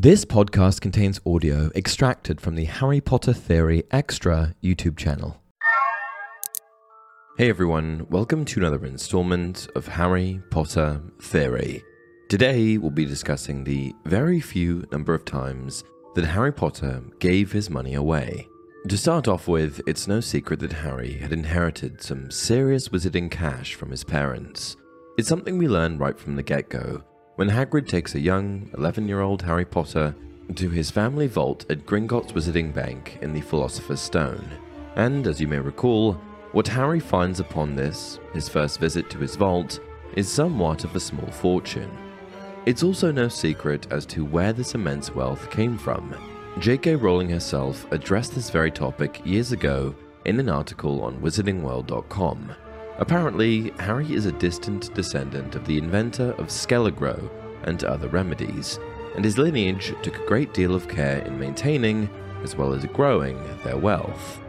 This podcast contains audio extracted from the Harry Potter Theory Extra YouTube channel. Hey everyone, welcome to another installment of Harry Potter Theory. Today we'll be discussing the very few number of times that Harry Potter gave his money away. To start off with, it's no secret that Harry had inherited some serious wizarding cash from his parents. It's something we learn right from the get go when Hagrid takes a young, 11 year old Harry Potter to his family vault at Gringotts Wizarding Bank in the Philosopher's Stone. And as you may recall, what Harry finds upon this, his first visit to his vault, is somewhat of a small fortune. It's also no secret as to where this immense wealth came from. J.K. Rowling herself addressed this very topic years ago in an article on wizardingworld.com. Apparently, Harry is a distant descendant of the inventor of Skele-Gro and other remedies, and his lineage took a great deal of care in maintaining, as well as growing, their wealth.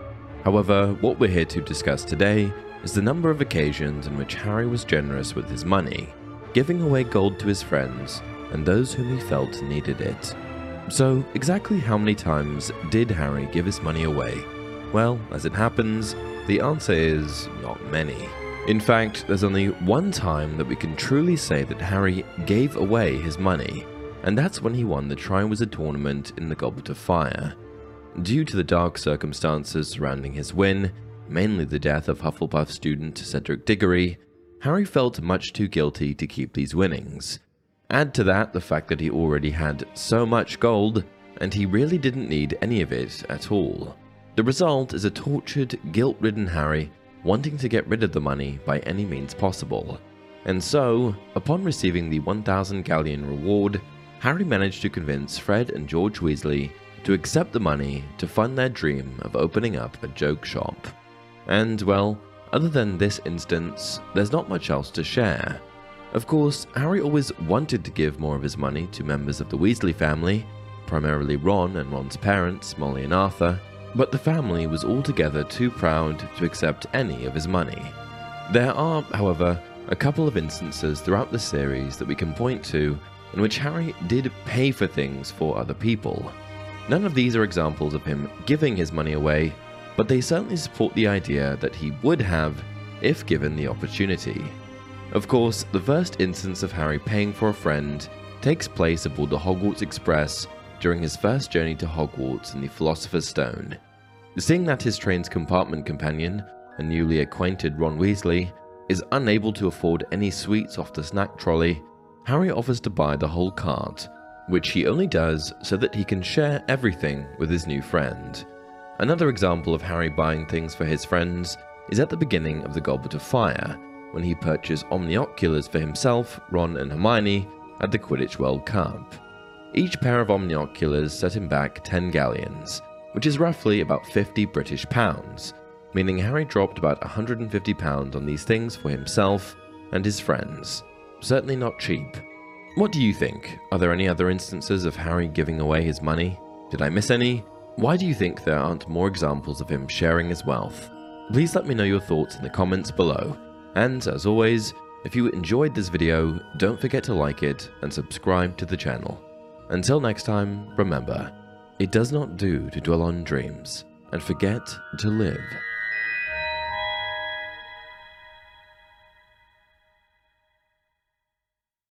However, what we're here to discuss today is the number of occasions in which Harry was generous with his money, giving away gold to his friends and those whom he felt needed it. So, exactly how many times did Harry give his money away? Well, as it happens, the answer is not many. In fact, there's only one time that we can truly say that Harry gave away his money, and that's when he won the Triwizard Tournament in the Goblet of Fire. Due to the dark circumstances surrounding his win, mainly the death of Hufflepuff student Cedric Diggory, Harry felt much too guilty to keep these winnings. Add to that the fact that he already had so much gold, and he really didn't need any of it at all. The result is a tortured, guilt ridden Harry wanting to get rid of the money by any means possible. And so, upon receiving the 1000 galleon reward, Harry managed to convince Fred and George Weasley to accept the money to fund their dream of opening up a joke shop. And, well, other than this instance, there's not much else to share. Of course, Harry always wanted to give more of his money to members of the Weasley family, primarily Ron and Ron's parents, Molly and Arthur, but the family was altogether too proud to accept any of his money. There are, however, a couple of instances throughout the series that we can point to in which Harry did pay for things for other people. None of these are examples of him giving his money away, but they certainly support the idea that he would have if given the opportunity. Of course, the first instance of Harry paying for a friend takes place aboard the Hogwarts Express during his first journey to Hogwarts in the Philosopher's Stone. Seeing that his train's compartment companion, a newly acquainted Ron Weasley, is unable to afford any sweets off the snack trolley, Harry offers to buy the whole cart, which he only does so that he can share everything with his new friend. Another example of Harry buying things for his friends is at the beginning of the Goblet of Fire, when he purchased Omnioculars for himself, Ron, and Hermione at the Quidditch World Cup. Each pair of omnioculars set him back 10 galleons, which is roughly about 50 British pounds, meaning Harry dropped about 150 pounds on these things for himself and his friends. Certainly not cheap. What do you think? Are there any other instances of Harry giving away his money? Did I miss any? Why do you think there aren't more examples of him sharing his wealth? Please let me know your thoughts in the comments below. And as always, if you enjoyed this video, don't forget to like it and subscribe to the channel. Until next time, remember, it does not do to dwell on dreams and forget to live.